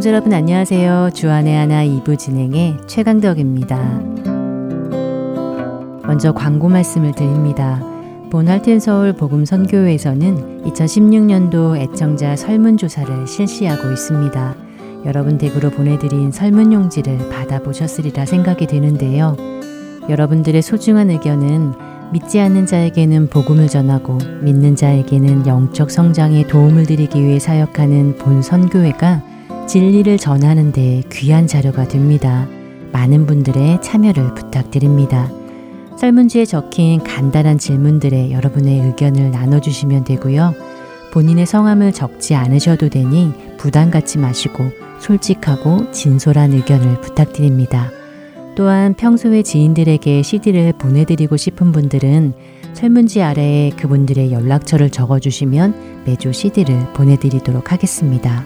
애청자 여러분 안녕하세요. 주안의 하나 2부 진행의 최강덕입니다. 먼저 광고 말씀을 드립니다. 본할텐 서울 복음 선교회에서는 2016년도 애청자 설문조사를 실시하고 있습니다. 여러분 댁으로 보내드린 설문용지를 받아보셨으리라 생각이 되는데요. 여러분들의 소중한 의견은 믿지 않는 자에게는 복음을 전하고 믿는 자에게는 영적 성장에 도움을 드리기 위해 사역하는 본 선교회가 진리를 전하는 데 귀한 자료가 됩니다. 많은 분들의 참여를 부탁드립니다. 설문지에 적힌 간단한 질문들에 여러분의 의견을 나눠주시면 되고요. 본인의 성함을 적지 않으셔도 되니 부담 갖지 마시고 솔직하고 진솔한 의견을 부탁드립니다. 또한 평소에 지인들에게 CD를 보내드리고 싶은 분들은 설문지 아래에 그분들의 연락처를 적어주시면 매주 CD를 보내드리도록 하겠습니다.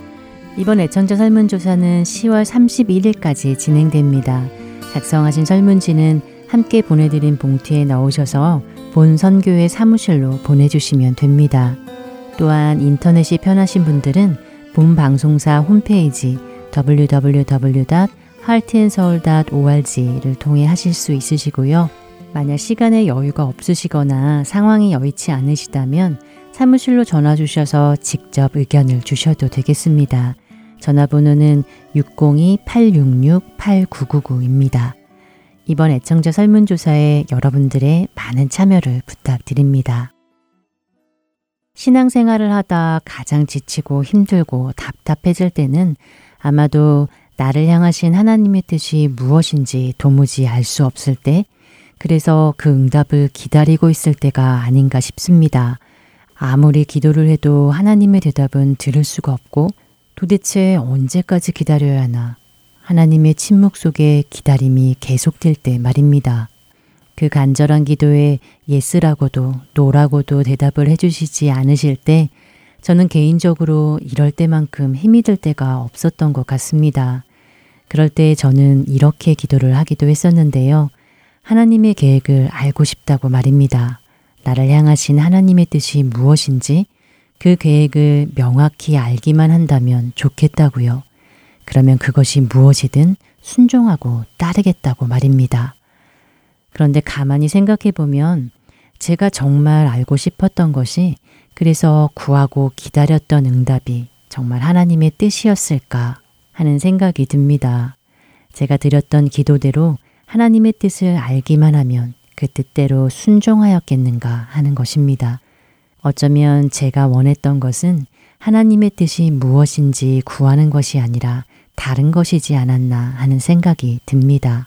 이번 애청자 설문조사는 10월 31일까지 진행됩니다. 작성하신 설문지는 함께 보내드린 봉투에 넣으셔서 본 선교회 사무실로 보내주시면 됩니다. 또한 인터넷이 편하신 분들은 본 방송사 홈페이지 www.heartandsoul.org를 통해 하실 수 있으시고요. 만약 시간에 여유가 없으시거나 상황이 여의치 않으시다면 사무실로 전화 주셔서 직접 의견을 주셔도 되겠습니다. 전화번호는 602-866-8999입니다. 이번 애청자 설문조사에 여러분들의 많은 참여를 부탁드립니다. 신앙생활을 하다 가장 지치고 힘들고 답답해질 때는 아마도 나를 향하신 하나님의 뜻이 무엇인지 도무지 알 수 없을 때, 그래서 그 응답을 기다리고 있을 때가 아닌가 싶습니다. 아무리 기도를 해도 하나님의 대답은 들을 수가 없고 도대체 언제까지 기다려야 하나 하나님의 침묵 속에 기다림이 계속될 때 말입니다. 그 간절한 기도에 Yes라고도 No라고도 대답을 해주시지 않으실 때 저는 개인적으로 이럴 때만큼 힘이 들 때가 없었던 것 같습니다. 그럴 때 저는 이렇게 기도를 하기도 했었는데요. 하나님의 계획을 알고 싶다고 말입니다. 나를 향하신 하나님의 뜻이 무엇인지 그 계획을 명확히 알기만 한다면 좋겠다고요. 그러면 그것이 무엇이든 순종하고 따르겠다고 말입니다. 그런데 가만히 생각해 보면 제가 정말 알고 싶었던 것이 그래서 구하고 기다렸던 응답이 정말 하나님의 뜻이었을까 하는 생각이 듭니다. 제가 드렸던 기도대로 하나님의 뜻을 알기만 하면 그 뜻대로 순종하였겠는가 하는 것입니다. 어쩌면 제가 원했던 것은 하나님의 뜻이 무엇인지 구하는 것이 아니라 다른 것이지 않았나 하는 생각이 듭니다.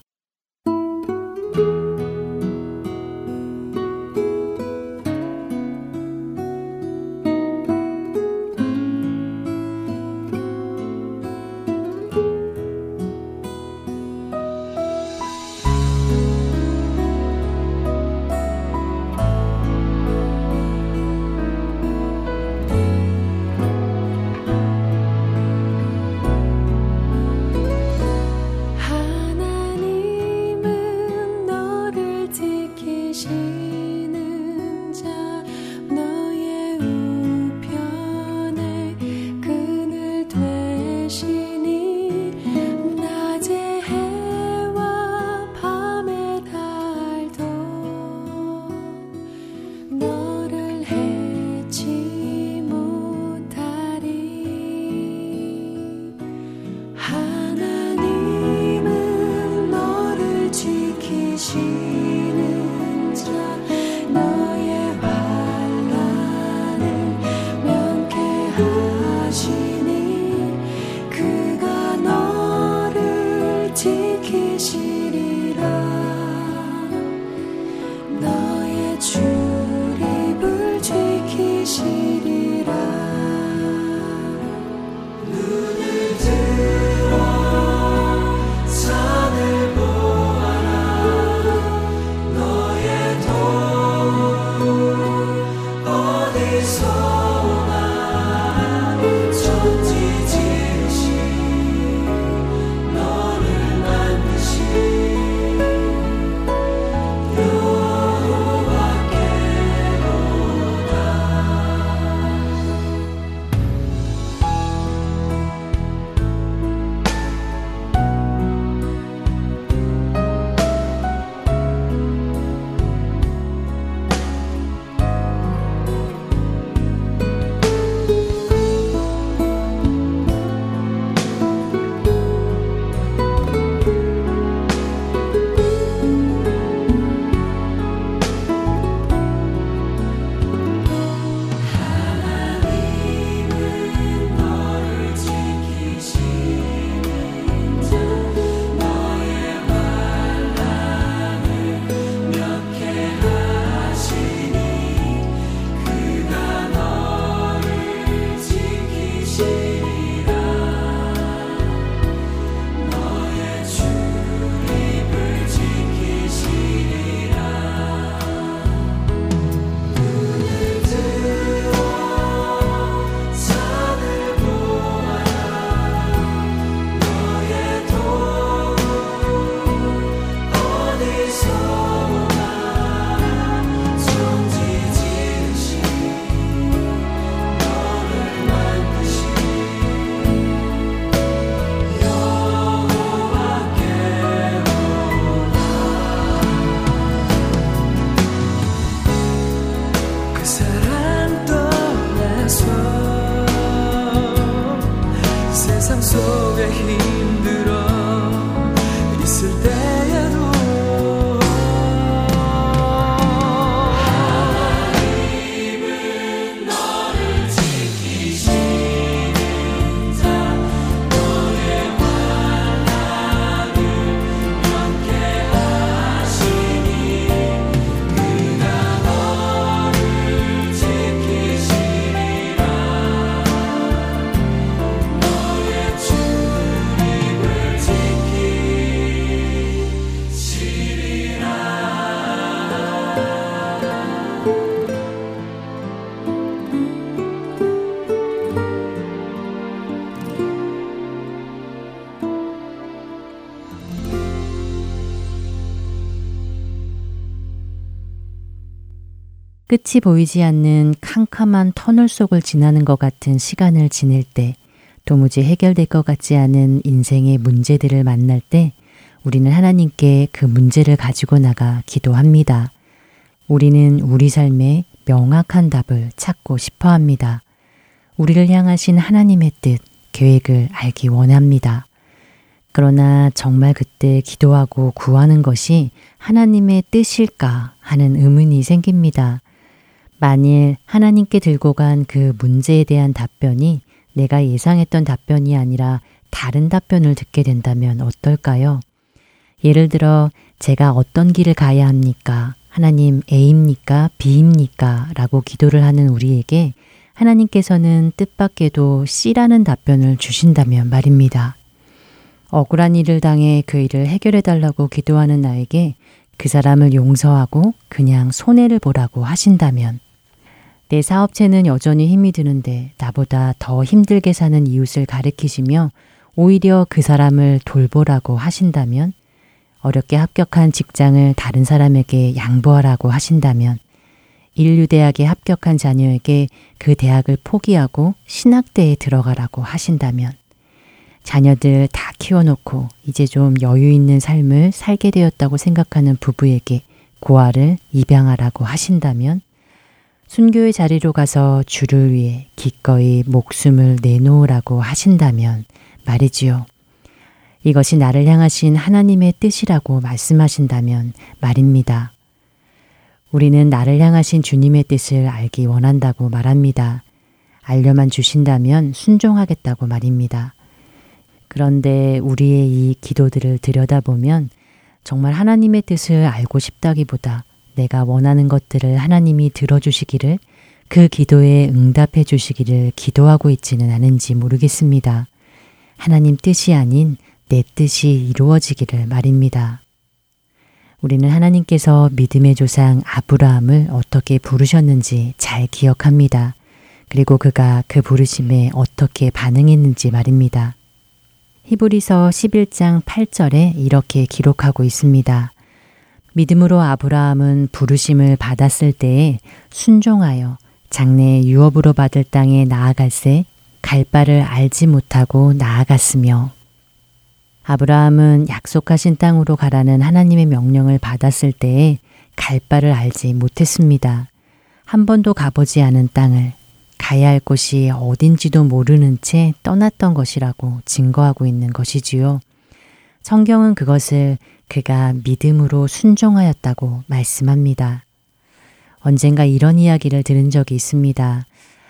끝이 보이지 않는 캄캄한 터널 속을 지나는 것 같은 시간을 지낼 때, 도무지 해결될 것 같지 않은 인생의 문제들을 만날 때, 우리는 하나님께 그 문제를 가지고 나가 기도합니다. 우리는 우리 삶에 명확한 답을 찾고 싶어 합니다. 우리를 향하신 하나님의 뜻, 계획을 알기 원합니다. 그러나 정말 그때 기도하고 구하는 것이 하나님의 뜻일까 하는 의문이 생깁니다. 만일 하나님께 들고 간 그 문제에 대한 답변이 내가 예상했던 답변이 아니라 다른 답변을 듣게 된다면 어떨까요? 예를 들어 제가 어떤 길을 가야 합니까? 하나님 A입니까? B입니까? 라고 기도를 하는 우리에게 하나님께서는 뜻밖에도 C라는 답변을 주신다면 말입니다. 억울한 일을 당해 그 일을 해결해 달라고 기도하는 나에게 그 사람을 용서하고 그냥 손해를 보라고 하신다면 내 사업체는 여전히 힘이 드는데 나보다 더 힘들게 사는 이웃을 가르키시며 오히려 그 사람을 돌보라고 하신다면 어렵게 합격한 직장을 다른 사람에게 양보하라고 하신다면 인류대학에 합격한 자녀에게 그 대학을 포기하고 신학대에 들어가라고 하신다면 자녀들 다 키워놓고 이제 좀 여유 있는 삶을 살게 되었다고 생각하는 부부에게 고아를 입양하라고 하신다면 순교의 자리로 가서 주를 위해 기꺼이 목숨을 내놓으라고 하신다면 말이지요. 이것이 나를 향하신 하나님의 뜻이라고 말씀하신다면 말입니다. 우리는 나를 향하신 주님의 뜻을 알기 원한다고 말합니다. 알려만 주신다면 순종하겠다고 말입니다. 그런데 우리의 이 기도들을 들여다보면 정말 하나님의 뜻을 알고 싶다기보다 내가 원하는 것들을 하나님이 들어주시기를 그 기도에 응답해 주시기를 기도하고 있지는 않은지 모르겠습니다. 하나님 뜻이 아닌 내 뜻이 이루어지기를 말입니다. 우리는 하나님께서 믿음의 조상 아브라함을 어떻게 부르셨는지 잘 기억합니다. 그리고 그가 그 부르심에 어떻게 반응했는지 말입니다. 히브리서 11장 8절에 이렇게 기록하고 있습니다. 믿음으로 아브라함은 부르심을 받았을 때에 순종하여 장래 유업으로 받을 땅에 나아갈새 갈 바를 알지 못하고 나아갔으며 아브라함은 약속하신 땅으로 가라는 하나님의 명령을 받았을 때에 갈 바를 알지 못했습니다. 한 번도 가보지 않은 땅을 가야 할 곳이 어딘지도 모르는 채 떠났던 것이라고 증거하고 있는 것이지요. 성경은 그것을 그가 믿음으로 순종하였다고 말씀합니다. 언젠가 이런 이야기를 들은 적이 있습니다.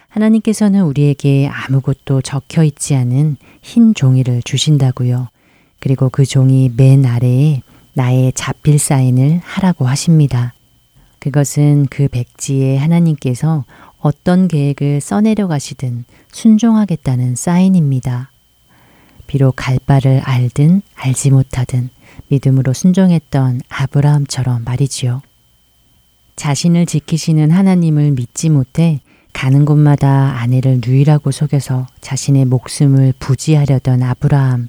하나님께서는 우리에게 아무것도 적혀 있지 않은 흰 종이를 주신다고요. 그리고 그 종이 맨 아래에 나의 자필 사인을 하라고 하십니다. 그것은 그 백지에 하나님께서 어떤 계획을 써내려 가시든 순종하겠다는 사인입니다. 비록 갈 바를 알든 알지 못하든 믿음으로 순종했던 아브라함처럼 말이지요. 자신을 지키시는 하나님을 믿지 못해 가는 곳마다 아내를 누이라고 속여서 자신의 목숨을 부지하려던 아브라함,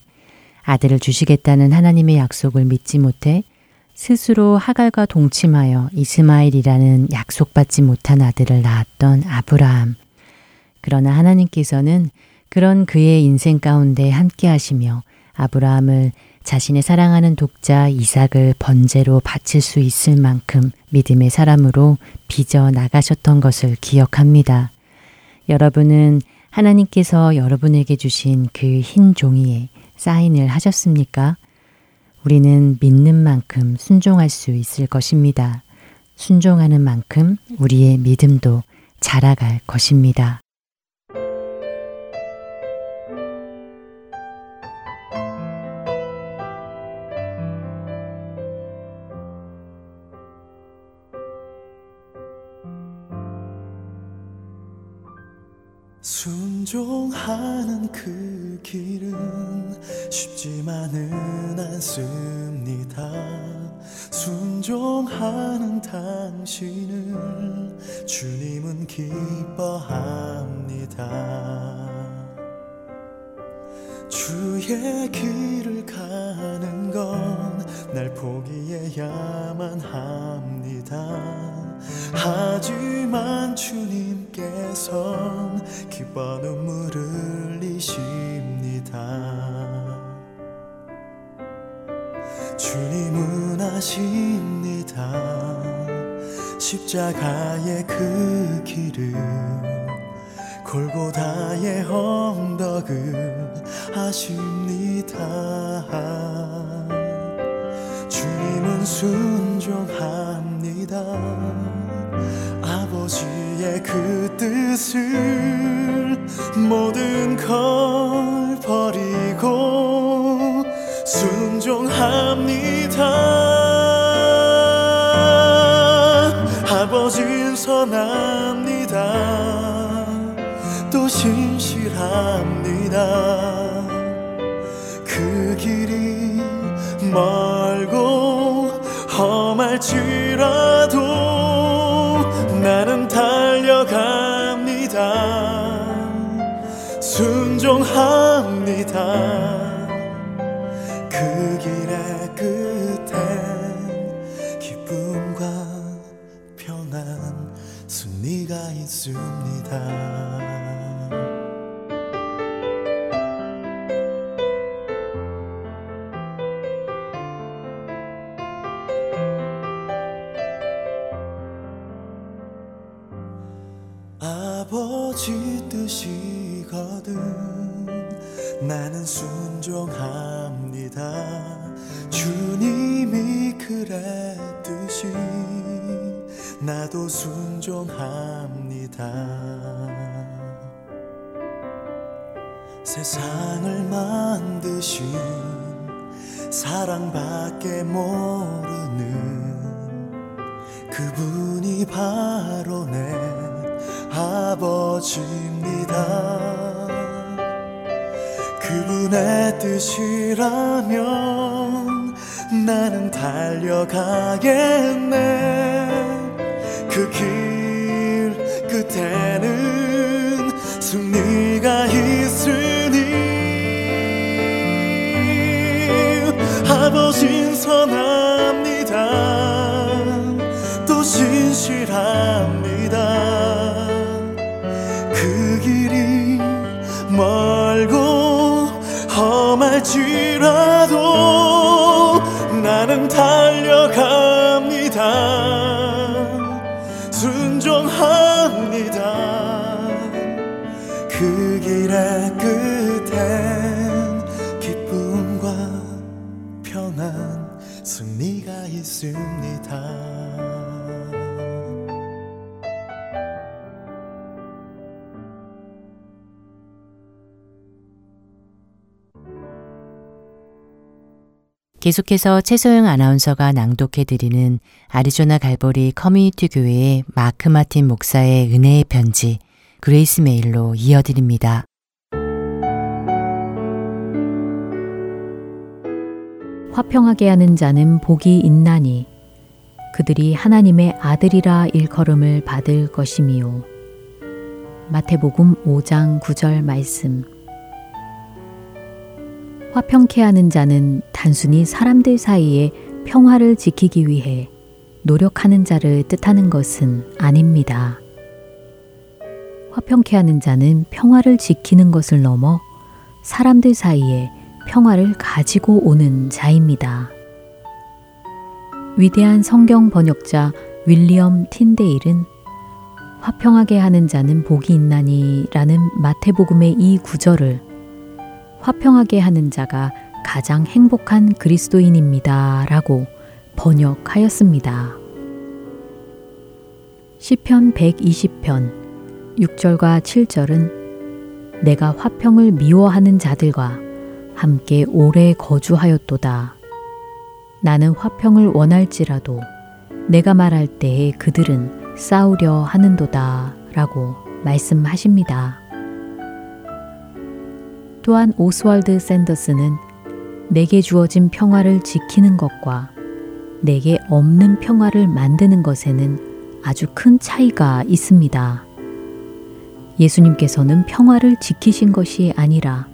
아들을 주시겠다는 하나님의 약속을 믿지 못해 스스로 하갈과 동침하여 이스마일이라는 약속받지 못한 아들을 낳았던 아브라함. 그러나 하나님께서는 그런 그의 인생 가운데 함께 하시며 아브라함을 자신의 사랑하는 독자 이삭을 번제로 바칠 수 있을 만큼 믿음의 사람으로 빚어 나가셨던 것을 기억합니다. 여러분은 하나님께서 여러분에게 주신 그 흰 종이에 사인을 하셨습니까? 우리는 믿는 만큼 순종할 수 있을 것입니다. 순종하는 만큼 우리의 믿음도 자라갈 것입니다. 순종하는 그 길은 쉽지만은 않습니다. 순종하는 당신을 주님은 기뻐합니다. 주의 길을 가는 건 날 포기해야만 합니다. 하지만 주님께선 기뻐 눈물을 흘리십니다. 주님은 아십니다. 십자가의 그 길을 골고다의 언덕을 아십니다. 주님은 순종합니다. 아버지의 그 뜻을 모든 걸 버리고 순종합니다. 아버진 선합니다. 또 신실합니다. 그 길이 멀고 험할지 순종합니다. 합니다. 그 길이 멀고 험할지라도 나는 달려갑니다. 순종합니다. 그 길의 끝엔 기쁨과 평안 승리가 있습니다. 계속해서 최소영 아나운서가 낭독해드리는 아리조나 갈보리 커뮤니티 교회의 마크 마틴 목사의 은혜의 편지 Grace Mail로 이어드립니다. 화평하게 하는 자는 복이 있나니 그들이 하나님의 아들이라 일컬음을 받을 것임이요. 마태복음 5장 9절 말씀 화평케 하는 자는 단순히 사람들 사이에 평화를 지키기 위해 노력하는 자를 뜻하는 것은 아닙니다. 화평케 하는 자는 평화를 지키는 것을 넘어 사람들 사이에 평화를 가지고 오는 자입니다. 위대한 성경 번역자 윌리엄 틴데일은 화평하게 하는 자는 복이 있나니 라는 마태복음의 이 구절을 화평하게 하는 자가 가장 행복한 그리스도인입니다. 라고 번역하였습니다. 시편 120편 6절과 7절은 내가 화평을 미워하는 자들과 함께 오래 거주하였도다. 나는 화평을 원할지라도 내가 말할 때에 그들은 싸우려 하는도다. 라고 말씀하십니다. 또한 오스월드 샌더스는 내게 주어진 평화를 지키는 것과 내게 없는 평화를 만드는 것에는 아주 큰 차이가 있습니다. 예수님께서는 평화를 지키신 것이 아니라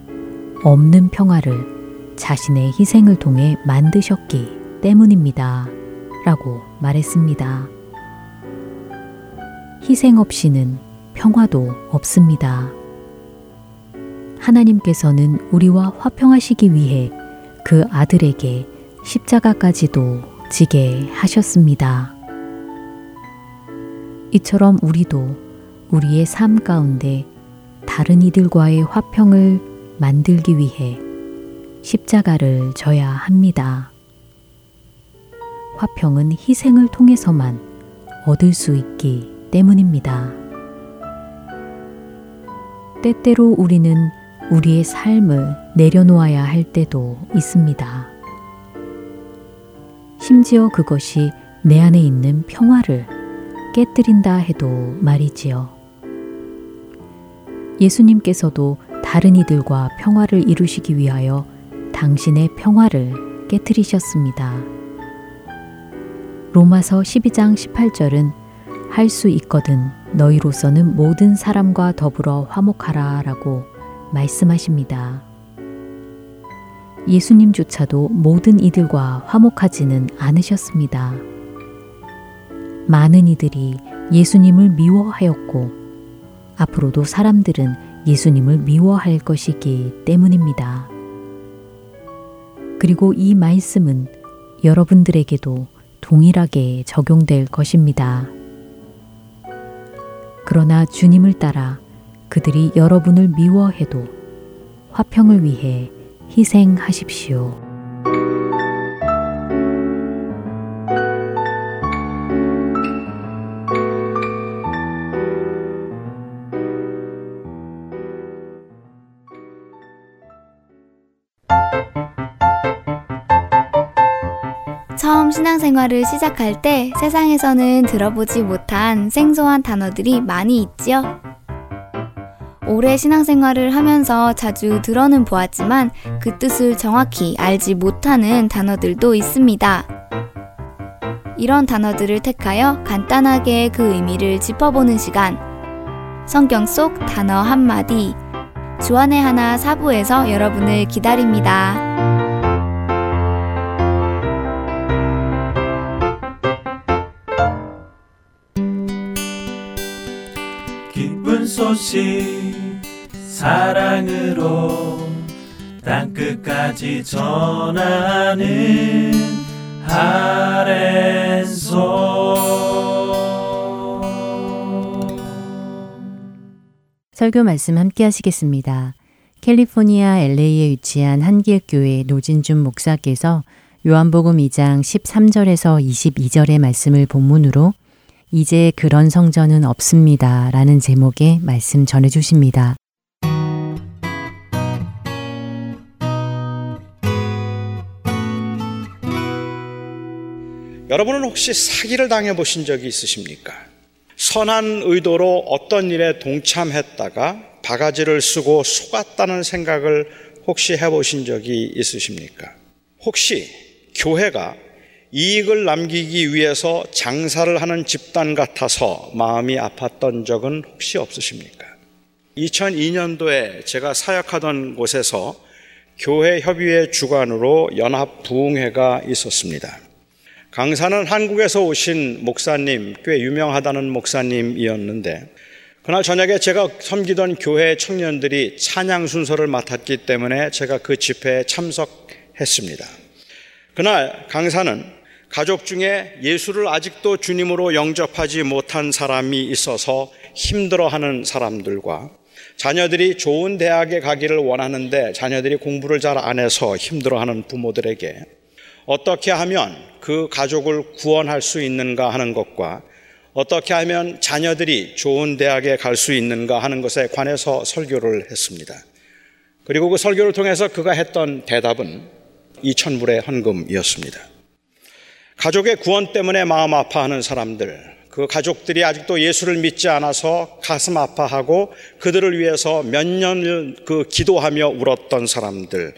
없는 평화를 자신의 희생을 통해 만드셨기 때문입니다. 라고 말했습니다. 희생 없이는 평화도 없습니다. 하나님께서는 우리와 화평하시기 위해 그 아들에게 십자가까지도 지게 하셨습니다. 이처럼 우리도 우리의 삶 가운데 다른 이들과의 화평을 만들기 위해 십자가를 져야 합니다. 화평은 희생을 통해서만 얻을 수 있기 때문입니다. 때때로 우리는 우리의 삶을 내려놓아야 할 때도 있습니다. 심지어 그것이 내 안에 있는 평화를 깨뜨린다 해도 말이지요. 예수님께서도 다른 이들과 평화를 이루시기 위하여 당신의 평화를 깨뜨리셨습니다. 로마서 12장 18절은 할 수 있거든 너희로서는 모든 사람과 더불어 화목하라 라고 말씀하십니다. 예수님조차도 모든 이들과 화목하지는 않으셨습니다. 많은 이들이 예수님을 미워하였고 앞으로도 사람들은 예수님을 미워할 것이기 때문입니다. 그리고 이 말씀은 여러분들에게도 동일하게 적용될 것입니다. 그러나 주님을 따라 그들이 여러분을 미워해도 화평을 위해 희생하십시오. 처음 신앙생활을 시작할 때 세상에서는 들어보지 못한 생소한 단어들이 많이 있지요. 오래 신앙생활을 하면서 자주 들어는 보았지만 그 뜻을 정확히 알지 못하는 단어들도 있습니다. 이런 단어들을 택하여 간단하게 그 의미를 짚어보는 시간. 성경 속 단어 한마디. 주안의 하나 사부에서 여러분을 기다립니다. 소식 사랑으로 땅끝까지 전하는 아랜소 설교 말씀 함께 하시겠습니다. 캘리포니아 LA에 위치한 한길교회 노진준 목사께서 요한복음 2장 13절에서 22절의 말씀을 본문으로 이제 그런 성전은 없습니다. 라는 제목의 말씀 전해 주십니다. 여러분은 혹시 사기를 당해 보신 적이 있으십니까? 선한 의도로 어떤 일에 동참했다가 바가지를 쓰고 속았다는 생각을 혹시 해보신 적이 있으십니까? 혹시 교회가 이익을 남기기 위해서 장사를 하는 집단 같아서 마음이 아팠던 적은 혹시 없으십니까? 2002년도에 제가 사역하던 곳에서 교회 협의회 주관으로 연합 부흥회가 있었습니다. 강사는 한국에서 오신 목사님, 꽤 유명하다는 목사님이었는데 그날 저녁에 제가 섬기던 교회 청년들이 찬양 순서를 맡았기 때문에 제가 그 집회에 참석했습니다. 그날 강사는 가족 중에 예수를 아직도 주님으로 영접하지 못한 사람이 있어서 힘들어하는 사람들과 자녀들이 좋은 대학에 가기를 원하는데 자녀들이 공부를 잘 안 해서 힘들어하는 부모들에게 어떻게 하면 그 가족을 구원할 수 있는가 하는 것과 어떻게 하면 자녀들이 좋은 대학에 갈 수 있는가 하는 것에 관해서 설교를 했습니다. 그리고 그 설교를 통해서 그가 했던 대답은 2천불의 헌금이었습니다. 가족의 구원 때문에 마음 아파하는 사람들, 그 가족들이 아직도 예수를 믿지 않아서 가슴 아파하고 그들을 위해서 몇 년을 그 기도하며 울었던 사람들,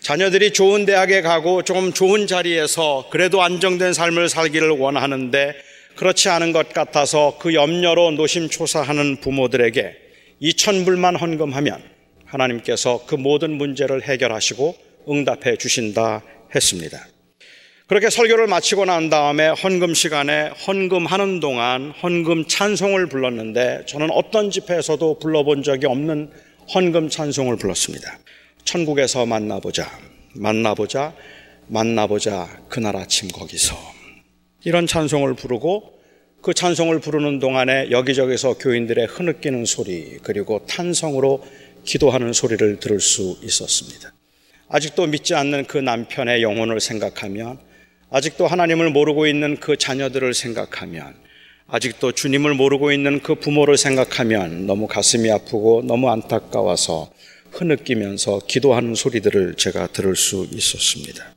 자녀들이 좋은 대학에 가고 조금 좋은 자리에서 그래도 안정된 삶을 살기를 원하는데 그렇지 않은 것 같아서 그 염려로 노심초사하는 부모들에게 2천불만 헌금하면 하나님께서 그 모든 문제를 해결하시고 응답해 주신다 했습니다. 그렇게 설교를 마치고 난 다음에 헌금 시간에 헌금하는 동안 헌금 찬송을 불렀는데 저는 어떤 집회에서도 불러본 적이 없는 헌금 찬송을 불렀습니다. 천국에서 만나보자, 만나보자, 만나보자, 그날 아침 거기서. 이런 찬송을 부르고 그 찬송을 부르는 동안에 여기저기서 교인들의 흐느끼는 소리, 그리고 탄성으로 기도하는 소리를 들을 수 있었습니다. 아직도 믿지 않는 그 남편의 영혼을 생각하면 아직도 하나님을 모르고 있는 그 자녀들을 생각하면 아직도 주님을 모르고 있는 그 부모를 생각하면 너무 가슴이 아프고 너무 안타까워서 흐느끼면서 기도하는 소리들을 제가 들을 수 있었습니다.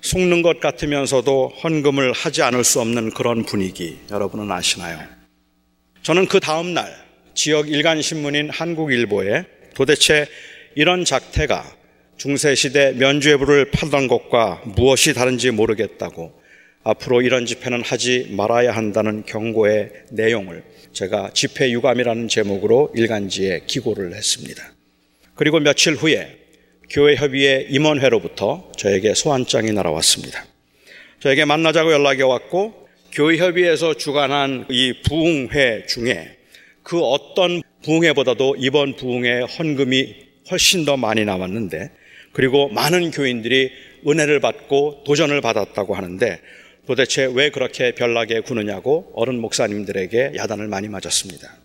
속는 것 같으면서도 헌금을 하지 않을 수 없는 그런 분위기 여러분은 아시나요? 저는 그 다음 날 지역 일간 신문인 한국일보에 도대체 이런 작태가 중세시대 면죄부를 팔던 것과 무엇이 다른지 모르겠다고 앞으로 이런 집회는 하지 말아야 한다는 경고의 내용을 제가 집회 유감이라는 제목으로 일간지에 기고를 했습니다. 그리고 며칠 후에 교회 협의회 임원회로부터 저에게 소환장이 날아왔습니다. 저에게 만나자고 연락이 왔고 교회 협의회에서 주관한 이 부흥회 중에 그 어떤 부흥회보다도 이번 부흥회 헌금이 훨씬 더 많이 나왔는데 그리고 많은 교인들이 은혜를 받고 도전을 받았다고 하는데 도대체 왜 그렇게 별나게 구느냐고 어른 목사님들에게 야단을 많이 맞았습니다.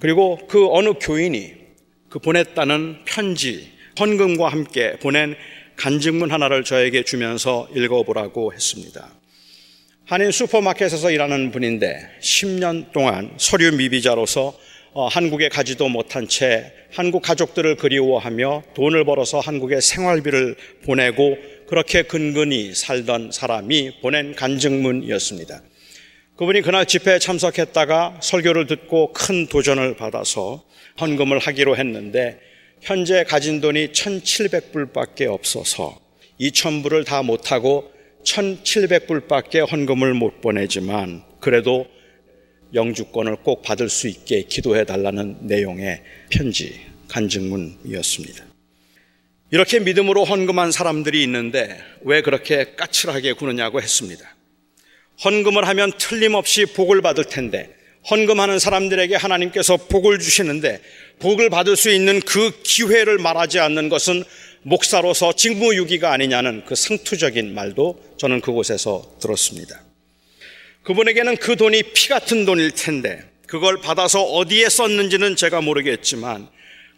그리고 그 어느 교인이 그 보냈다는 편지, 헌금과 함께 보낸 간증문 하나를 저에게 주면서 읽어보라고 했습니다. 한인 슈퍼마켓에서 일하는 분인데 10년 동안 서류 미비자로서 어, 한국에 가지도 못한 채 한국 가족들을 그리워하며 돈을 벌어서 한국에 생활비를 보내고 그렇게 근근히 살던 사람이 보낸 간증문이었습니다. 그분이 그날 집회에 참석했다가 설교를 듣고 큰 도전을 받아서 헌금을 하기로 했는데 현재 가진 돈이 1,700불밖에 없어서 2,000불을 다 못하고 1,700불밖에 헌금을 못 보내지만 그래도 영주권을 꼭 받을 수 있게 기도해 달라는 내용의 편지, 간증문이었습니다. 이렇게 믿음으로 헌금한 사람들이 있는데 왜 그렇게 까칠하게 구느냐고 했습니다. 헌금을 하면 틀림없이 복을 받을 텐데 헌금하는 사람들에게 하나님께서 복을 주시는데 복을 받을 수 있는 그 기회를 말하지 않는 것은 목사로서 직무유기가 아니냐는 그 상투적인 말도 저는 그곳에서 들었습니다. 그분에게는 그 돈이 피 같은 돈일 텐데 그걸 받아서 어디에 썼는지는 제가 모르겠지만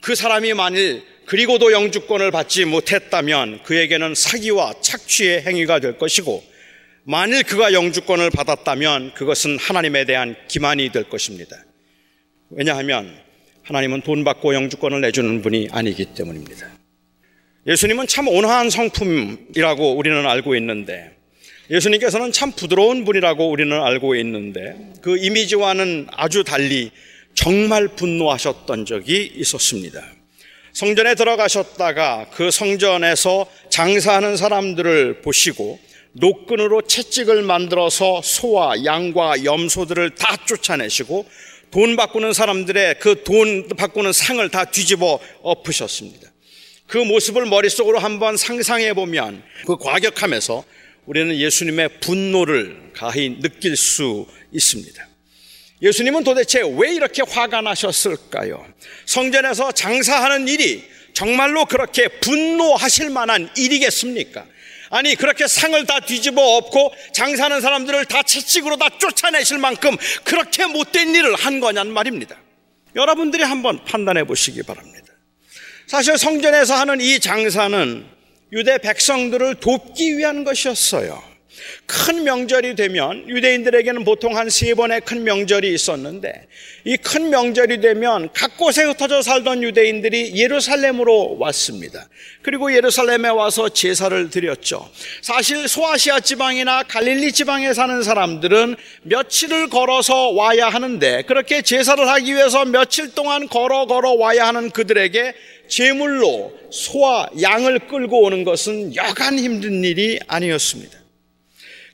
그 사람이 만일 그리고도 영주권을 받지 못했다면 그에게는 사기와 착취의 행위가 될 것이고 만일 그가 영주권을 받았다면 그것은 하나님에 대한 기만이 될 것입니다. 왜냐하면 하나님은 돈 받고 영주권을 내주는 분이 아니기 때문입니다. 예수님은 참 온화한 성품이라고 우리는 알고 있는데 예수님께서는 참 부드러운 분이라고 우리는 알고 있는데 그 이미지와는 아주 달리 정말 분노하셨던 적이 있었습니다. 성전에 들어가셨다가 그 성전에서 장사하는 사람들을 보시고 노끈으로 채찍을 만들어서 소와 양과 염소들을 다 쫓아내시고 돈 바꾸는 사람들의 그 돈 바꾸는 상을 다 뒤집어 엎으셨습니다. 그 모습을 머릿속으로 한번 상상해 보면 그 과격함에서 우리는 예수님의 분노를 가히 느낄 수 있습니다. 예수님은 도대체 왜 이렇게 화가 나셨을까요? 성전에서 장사하는 일이 정말로 그렇게 분노하실 만한 일이겠습니까? 아니, 그렇게 상을 다 뒤집어 엎고 장사하는 사람들을 다 채찍으로 다 쫓아내실 만큼 그렇게 못된 일을 한 거냔 말입니다. 여러분들이 한번 판단해 보시기 바랍니다. 사실 성전에서 하는 이 장사는 유대 백성들을 돕기 위한 것이었어요. 큰 명절이 되면 유대인들에게는 보통 한 세 번의 큰 명절이 있었는데 이 큰 명절이 되면 각 곳에 흩어져 살던 유대인들이 예루살렘으로 왔습니다. 그리고 예루살렘에 와서 제사를 드렸죠. 사실 소아시아 지방이나 갈릴리 지방에 사는 사람들은 며칠을 걸어서 와야 하는데 그렇게 제사를 하기 위해서 며칠 동안 걸어 걸어 와야 하는 그들에게 제물로 소와 양을 끌고 오는 것은 여간 힘든 일이 아니었습니다.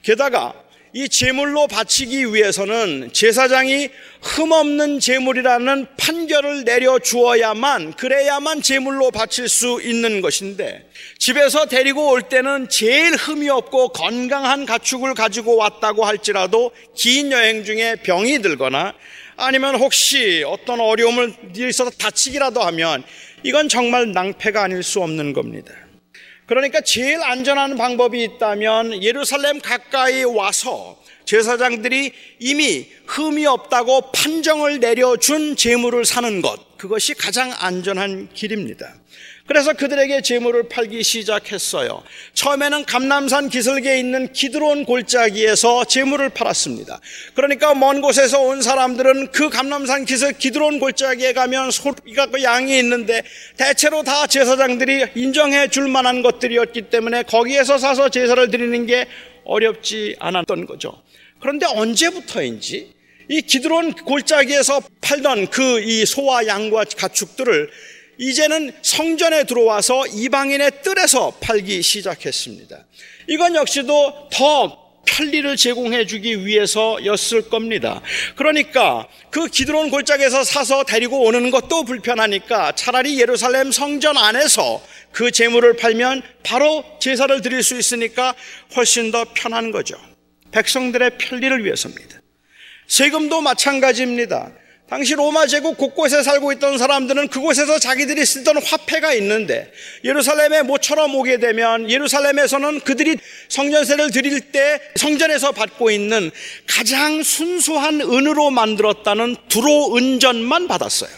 게다가 이 제물로 바치기 위해서는 제사장이 흠없는 제물이라는 판결을 내려 주어야만 그래야만 제물로 바칠 수 있는 것인데 집에서 데리고 올 때는 제일 흠이 없고 건강한 가축을 가지고 왔다고 할지라도 긴 여행 중에 병이 들거나 아니면 혹시 어떤 어려움을 있어서 다치기라도 하면 이건 정말 낭패가 아닐 수 없는 겁니다. 그러니까 제일 안전한 방법이 있다면 예루살렘 가까이 와서 제사장들이 이미 흠이 없다고 판정을 내려준 재물을 사는 것, 그것이 가장 안전한 길입니다. 그래서 그들에게 재물을 팔기 시작했어요. 처음에는 감남산 기슭에 있는 기드론 골짜기에서 재물을 팔았습니다. 그러니까 먼 곳에서 온 사람들은 그 감남산 기슭 기드론 골짜기에 가면 소리가 그 양이 있는데 대체로 다 제사장들이 인정해 줄 만한 것들이었기 때문에 거기에서 사서 제사를 드리는 게 어렵지 않았던 거죠. 그런데 언제부터인지 이 기드론 골짜기에서 팔던 그 이 소와 양과 가축들을 이제는 성전에 들어와서 이방인의 뜰에서 팔기 시작했습니다. 이건 역시도 더 편리를 제공해 주기 위해서였을 겁니다. 그러니까 그 기드론 골짜기에서 사서 데리고 오는 것도 불편하니까 차라리 예루살렘 성전 안에서 그 재물을 팔면 바로 제사를 드릴 수 있으니까 훨씬 더 편한 거죠. 백성들의 편리를 위해서입니다. 세금도 마찬가지입니다. 당시 로마 제국 곳곳에 살고 있던 사람들은 그곳에서 자기들이 쓰던 화폐가 있는데 예루살렘에 모처럼 오게 되면 예루살렘에서는 그들이 성전세를 드릴 때 성전에서 받고 있는 가장 순수한 은으로 만들었다는 두로 은전만 받았어요.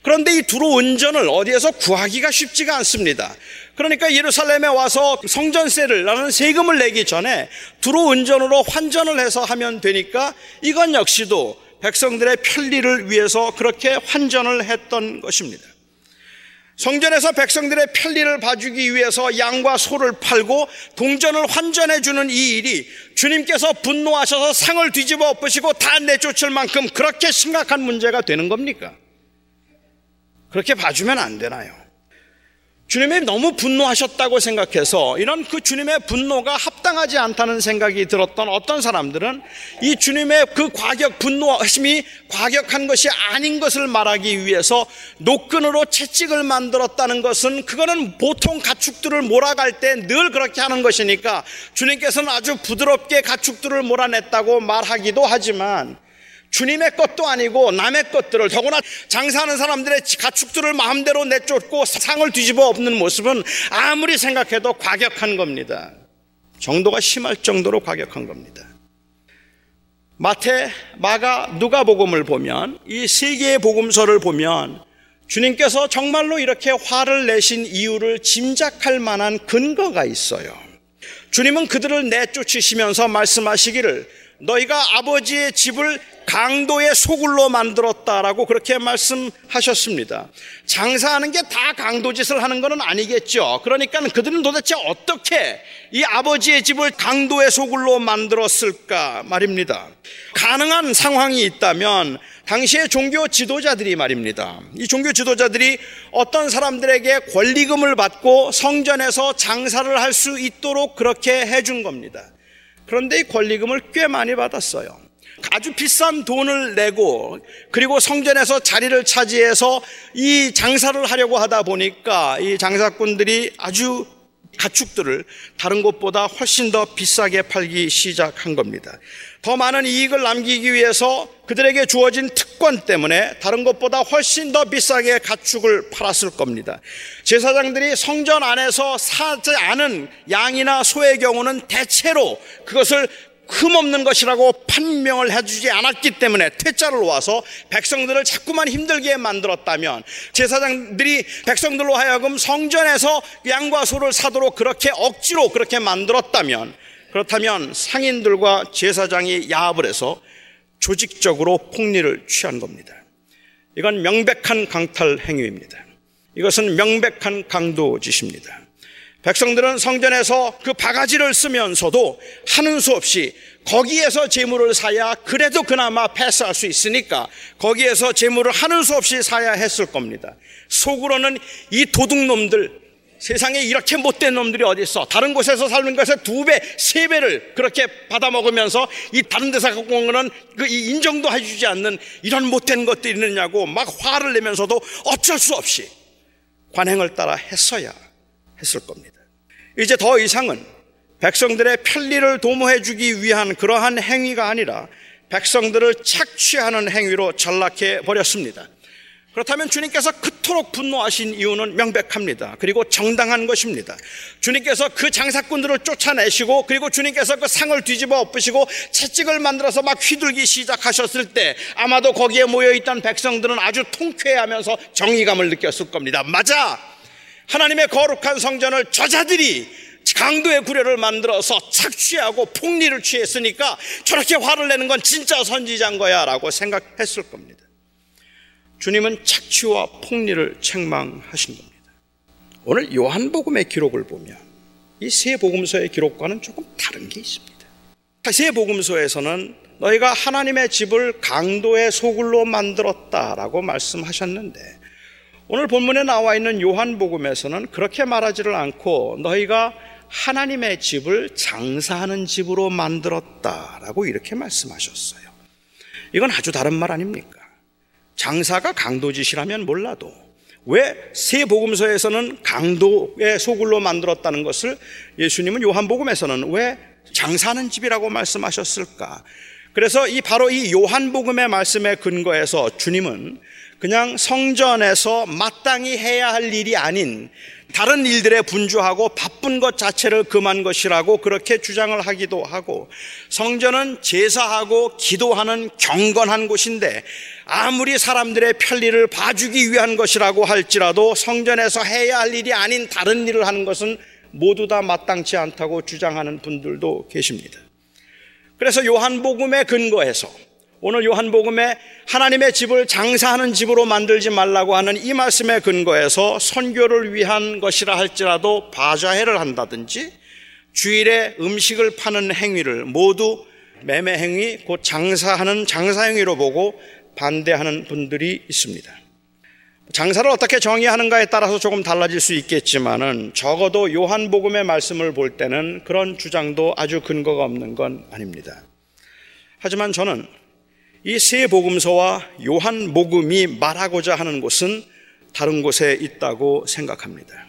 그런데 이 두로 은전을 어디에서 구하기가 쉽지가 않습니다. 그러니까 예루살렘에 와서 성전세를 나는 세금을 내기 전에 두로 은전으로 환전을 해서 하면 되니까 이건 역시도 백성들의 편리를 위해서 그렇게 환전을 했던 것입니다. 성전에서 백성들의 편리를 봐주기 위해서 양과 소를 팔고 동전을 환전해 주는 이 일이 주님께서 분노하셔서 상을 뒤집어 엎으시고 다 내쫓을 만큼 그렇게 심각한 문제가 되는 겁니까? 그렇게 봐주면 안 되나요? 주님이 너무 분노하셨다고 생각해서 이런 그 주님의 분노가 합당하지 않다는 생각이 들었던 어떤 사람들은 이 주님의 그 과격 분노하심이 과격한 것이 아닌 것을 말하기 위해서 노끈으로 채찍을 만들었다는 것은 그거는 보통 가축들을 몰아갈 때 늘 그렇게 하는 것이니까 주님께서는 아주 부드럽게 가축들을 몰아냈다고 말하기도 하지만 주님의 것도 아니고 남의 것들을 더구나 장사하는 사람들의 가축들을 마음대로 내쫓고 상을 뒤집어 엎는 모습은 아무리 생각해도 과격한 겁니다. 정도가 심할 정도로 과격한 겁니다. 마태, 마가, 누가복음을 보면 이 세 개의 복음서를 보면 주님께서 정말로 이렇게 화를 내신 이유를 짐작할 만한 근거가 있어요. 주님은 그들을 내쫓으시면서 말씀하시기를 너희가 아버지의 집을 강도의 소굴로 만들었다라고 그렇게 말씀하셨습니다. 장사하는 게 다 강도 짓을 하는 것은 아니겠죠. 그러니까 그들은 도대체 어떻게 이 아버지의 집을 강도의 소굴로 만들었을까 말입니다. 가능한 상황이 있다면 당시의 종교 지도자들이 말입니다. 이 종교 지도자들이 어떤 사람들에게 권리금을 받고 성전에서 장사를 할 수 있도록 그렇게 해준 겁니다. 그런데 이 권리금을 꽤 많이 받았어요. 아주 비싼 돈을 내고 그리고 성전에서 자리를 차지해서 이 장사를 하려고 하다 보니까 이 장사꾼들이 아주 가축들을 다른 곳보다 훨씬 더 비싸게 팔기 시작한 겁니다. 더 많은 이익을 남기기 위해서 그들에게 주어진 특권 때문에 다른 것보다 훨씬 더 비싸게 가축을 팔았을 겁니다. 제사장들이 성전 안에서 사지 않은 양이나 소의 경우는 대체로 그것을 흠없는 것이라고 판명을 해주지 않았기 때문에 퇴짜를 놓아서 백성들을 자꾸만 힘들게 만들었다면 제사장들이 백성들로 하여금 성전에서 양과 소를 사도록 그렇게 억지로 그렇게 만들었다면 그렇다면 상인들과 제사장이 야합을 해서 조직적으로 폭리를 취한 겁니다. 이건 명백한 강탈 행위입니다. 이것은 명백한 강도짓입니다. 백성들은 성전에서 그 바가지를 쓰면서도 하는 수 없이 거기에서 재물을 사야 그래도 그나마 패스할 수 있으니까 거기에서 재물을 하는 수 없이 사야 했을 겁니다. 속으로는 이 도둑놈들 세상에 이렇게 못된 놈들이 어디 있어? 다른 곳에서 살는 것에 두 배, 세 배를 그렇게 받아 먹으면서 이 다른 데서 갖고 온 거는 그 인정도 해주지 않는 이런 못된 것들이 있느냐고 막 화를 내면서도 어쩔 수 없이 관행을 따라 했어야 했을 겁니다. 이제 더 이상은 백성들의 편리를 도모해 주기 위한 그러한 행위가 아니라 백성들을 착취하는 행위로 전락해 버렸습니다. 그렇다면 주님께서 그토록 분노하신 이유는 명백합니다. 그리고 정당한 것입니다. 주님께서 그 장사꾼들을 쫓아내시고 그리고 주님께서 그 상을 뒤집어 엎으시고 채찍을 만들어서 막 휘둘기 시작하셨을 때 아마도 거기에 모여 있던 백성들은 아주 통쾌해하면서 정의감을 느꼈을 겁니다. 맞아! 하나님의 거룩한 성전을 저자들이 강도의 구려를 만들어서 착취하고 폭리를 취했으니까 저렇게 화를 내는 건 진짜 선지자인 거야 라고 생각했을 겁니다. 주님은 착취와 폭리를 책망하신 겁니다. 오늘 요한복음의 기록을 보면 이 세 복음서의 기록과는 조금 다른 게 있습니다. 세 복음서에서는 너희가 하나님의 집을 강도의 소굴로 만들었다라고 말씀하셨는데 오늘 본문에 나와 있는 요한복음에서는 그렇게 말하지를 않고 너희가 하나님의 집을 장사하는 집으로 만들었다라고 이렇게 말씀하셨어요. 이건 아주 다른 말 아닙니까? 장사가 강도짓이라면 몰라도 왜세 복음서에서는 강도의 소굴로 만들었다는 것을 예수님은 요한복음에서는 왜 장사하는 집이라고 말씀하셨을까? 그래서 이 바로 이 요한복음의 말씀에 근거해서 주님은 그냥 성전에서 마땅히 해야 할 일이 아닌 다른 일들에 분주하고 바쁜 것 자체를 금한 것이라고 그렇게 주장을 하기도 하고 성전은 제사하고 기도하는 경건한 곳인데 아무리 사람들의 편리를 봐주기 위한 것이라고 할지라도 성전에서 해야 할 일이 아닌 다른 일을 하는 것은 모두 다 마땅치 않다고 주장하는 분들도 계십니다. 그래서 요한복음에 근거해서 오늘 요한복음에 하나님의 집을 장사하는 집으로 만들지 말라고 하는 이 말씀에 근거해서 선교를 위한 것이라 할지라도 바자회를 한다든지 주일에 음식을 파는 행위를 모두 매매 행위, 곧 장사하는 장사 행위로 보고 반대하는 분들이 있습니다. 장사를 어떻게 정의하는가에 따라서 조금 달라질 수 있겠지만은 적어도 요한복음의 말씀을 볼 때는 그런 주장도 아주 근거가 없는 건 아닙니다. 하지만 저는 이 세 복음서와 요한 복음이 말하고자 하는 곳은 다른 곳에 있다고 생각합니다.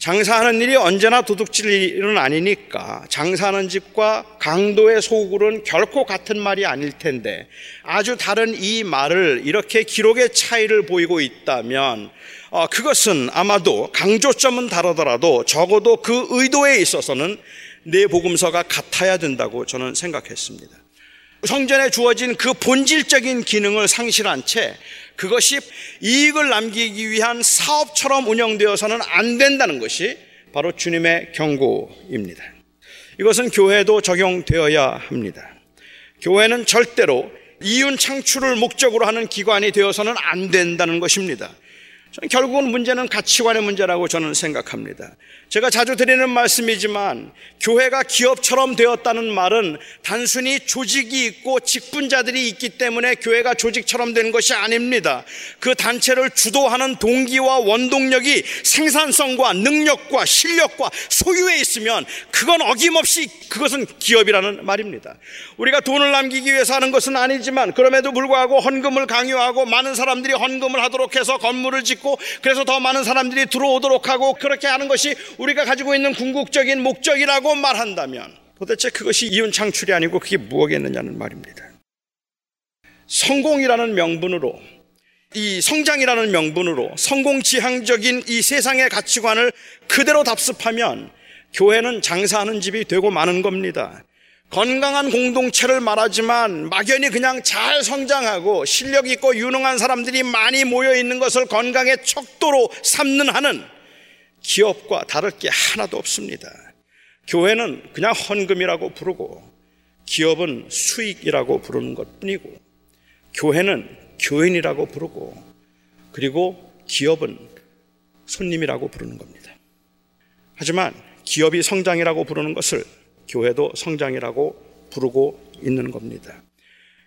장사하는 일이 언제나 도둑질 일은 아니니까 장사하는 집과 강도의 소굴은 결코 같은 말이 아닐 텐데 아주 다른 이 말을 이렇게 기록의 차이를 보이고 있다면 어, 그것은 아마도 강조점은 다르더라도 적어도 그 의도에 있어서는 내 복음서가 같아야 된다고 저는 생각했습니다. 성전에 주어진 그 본질적인 기능을 상실한 채 그것이 이익을 남기기 위한 사업처럼 운영되어서는 안 된다는 것이 바로 주님의 경고입니다. 이것은 교회도 적용되어야 합니다. 교회는 절대로 이윤 창출을 목적으로 하는 기관이 되어서는 안 된다는 것입니다. 결국은 문제는 가치관의 문제라고 저는 생각합니다. 제가 자주 드리는 말씀이지만 교회가 기업처럼 되었다는 말은 단순히 조직이 있고 직분자들이 있기 때문에 교회가 조직처럼 된 것이 아닙니다. 그 단체를 주도하는 동기와 원동력이 생산성과 능력과 실력과 소유에 있으면 그건 어김없이 그것은 기업이라는 말입니다. 우리가 돈을 남기기 위해서 하는 것은 아니지만 그럼에도 불구하고 헌금을 강요하고 많은 사람들이 헌금을 하도록 해서 건물을 짓고 그래서 더 많은 사람들이 들어오도록 하고 그렇게 하는 것이 우리가 가지고 있는 궁극적인 목적이라고 말한다면 도대체 그것이 이윤 창출이 아니고 그게 무엇이겠느냐는 말입니다. 성공이라는 명분으로 이 성장이라는 명분으로 성공 지향적인 이 세상의 가치관을 그대로 답습하면 교회는 장사하는 집이 되고 마는 겁니다. 건강한 공동체를 말하지만 막연히 그냥 잘 성장하고 실력 있고 유능한 사람들이 많이 모여 있는 것을 건강의 척도로 삼는 한은 기업과 다를 게 하나도 없습니다. 교회는 그냥 헌금이라고 부르고 기업은 수익이라고 부르는 것 뿐이고 교회는 교인이라고 부르고 그리고 기업은 손님이라고 부르는 겁니다. 하지만 기업이 성장이라고 부르는 것을 교회도 성장이라고 부르고 있는 겁니다.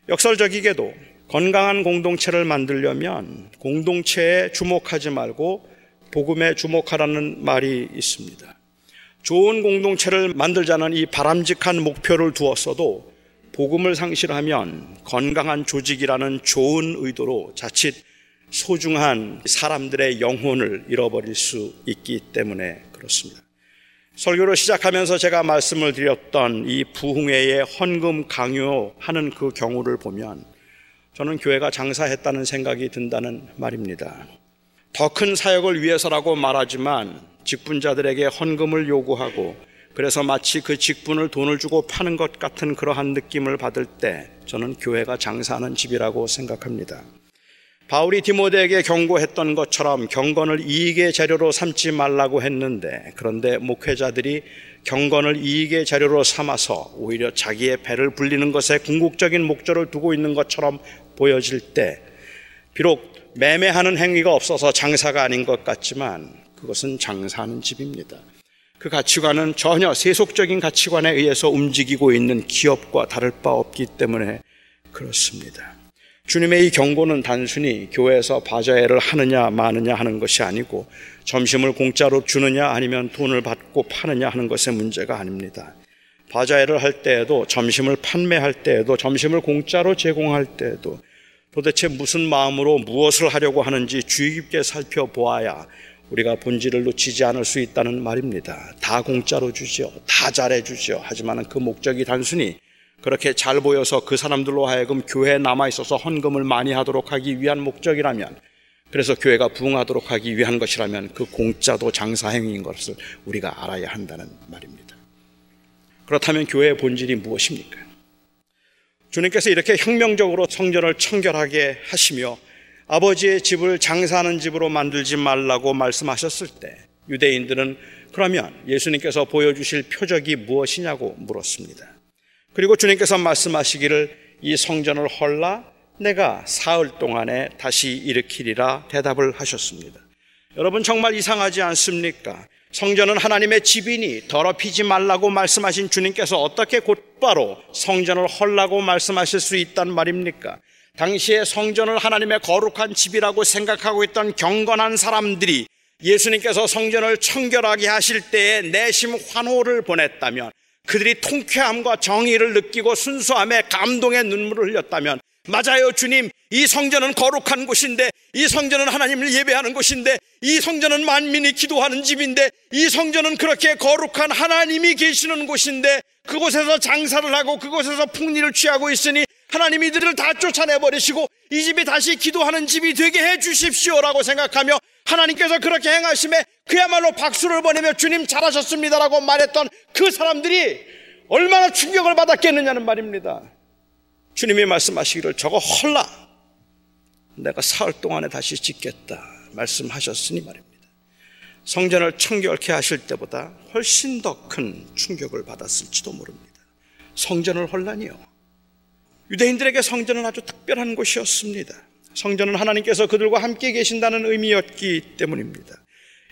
역설적이게도 건강한 공동체를 만들려면 공동체에 주목하지 말고 복음에 주목하라는 말이 있습니다. 좋은 공동체를 만들자는 이 바람직한 목표를 두었어도 복음을 상실하면 건강한 조직이라는 좋은 의도로 자칫 소중한 사람들의 영혼을 잃어버릴 수 있기 때문에 그렇습니다. 설교를 시작하면서 제가 말씀을 드렸던 이 부흥회의 헌금 강요하는 그 경우를 보면 저는 교회가 장사했다는 생각이 든다는 말입니다. 더 큰 사역을 위해서라고 말하지만 직분자들에게 헌금을 요구하고 그래서 마치 그 직분을 돈을 주고 파는 것 같은 그러한 느낌을 받을 때 저는 교회가 장사하는 집이라고 생각합니다. 바울이 디모데에게 경고했던 것처럼 경건을 이익의 자료로 삼지 말라고 했는데 그런데 목회자들이 경건을 이익의 자료로 삼아서 오히려 자기의 배를 불리는 것에 궁극적인 목적을 두고 있는 것처럼 보여질 때 비록 매매하는 행위가 없어서 장사가 아닌 것 같지만 그것은 장사하는 집입니다. 그 가치관은 전혀 세속적인 가치관에 의해서 움직이고 있는 기업과 다를 바 없기 때문에 그렇습니다. 주님의 이 경고는 단순히 교회에서 바자회를 하느냐 마느냐 하는 것이 아니고 점심을 공짜로 주느냐 아니면 돈을 받고 파느냐 하는 것의 문제가 아닙니다. 바자회를 할 때에도 점심을 판매할 때에도 점심을 공짜로 제공할 때에도 도대체 무슨 마음으로 무엇을 하려고 하는지 주의 깊게 살펴보아야 우리가 본질을 놓치지 않을 수 있다는 말입니다. 다 공짜로 주죠. 다 잘해 주죠. 하지만 그 목적이 단순히 그렇게 잘 보여서 그 사람들로 하여금 교회에 남아 있어서 헌금을 많이 하도록 하기 위한 목적이라면 그래서 교회가 부흥하도록 하기 위한 것이라면 그 공짜도 장사 행위인 것을 우리가 알아야 한다는 말입니다. 그렇다면 교회의 본질이 무엇입니까? 주님께서 이렇게 혁명적으로 성전을 청결하게 하시며 아버지의 집을 장사하는 집으로 만들지 말라고 말씀하셨을 때 유대인들은 그러면 예수님께서 보여주실 표적이 무엇이냐고 물었습니다. 그리고 주님께서 말씀하시기를 이 성전을 헐라 내가 사흘 동안에 다시 일으키리라 대답을 하셨습니다. 여러분 정말 이상하지 않습니까? 성전은 하나님의 집이니 더럽히지 말라고 말씀하신 주님께서 어떻게 곧바로 성전을 헐라고 말씀하실 수 있단 말입니까? 당시에 성전을 하나님의 거룩한 집이라고 생각하고 있던 경건한 사람들이 예수님께서 성전을 청결하게 하실 때에 내심 환호를 보냈다면 그들이 통쾌함과 정의를 느끼고 순수함에 감동의 눈물을 흘렸다면 맞아요 주님 이 성전은 거룩한 곳인데 이 성전은 하나님을 예배하는 곳인데 이 성전은 만민이 기도하는 집인데 이 성전은 그렇게 거룩한 하나님이 계시는 곳인데 그곳에서 장사를 하고 그곳에서 풍리를 취하고 있으니 하나님 이들을 다 쫓아내 버리시고 이 집이 다시 기도하는 집이 되게 해 주십시오라고 생각하며 하나님께서 그렇게 행하심에 그야말로 박수를 보내며 주님 잘하셨습니다라고 말했던 그 사람들이 얼마나 충격을 받았겠느냐는 말입니다. 주님이 말씀하시기를 저거 헐라 내가 사흘 동안에 다시 짓겠다 말씀하셨으니 말입니다. 성전을 청결케 하실 때보다 훨씬 더 큰 충격을 받았을지도 모릅니다. 성전을 헐라니요. 유대인들에게 성전은 아주 특별한 곳이었습니다. 성전은 하나님께서 그들과 함께 계신다는 의미였기 때문입니다.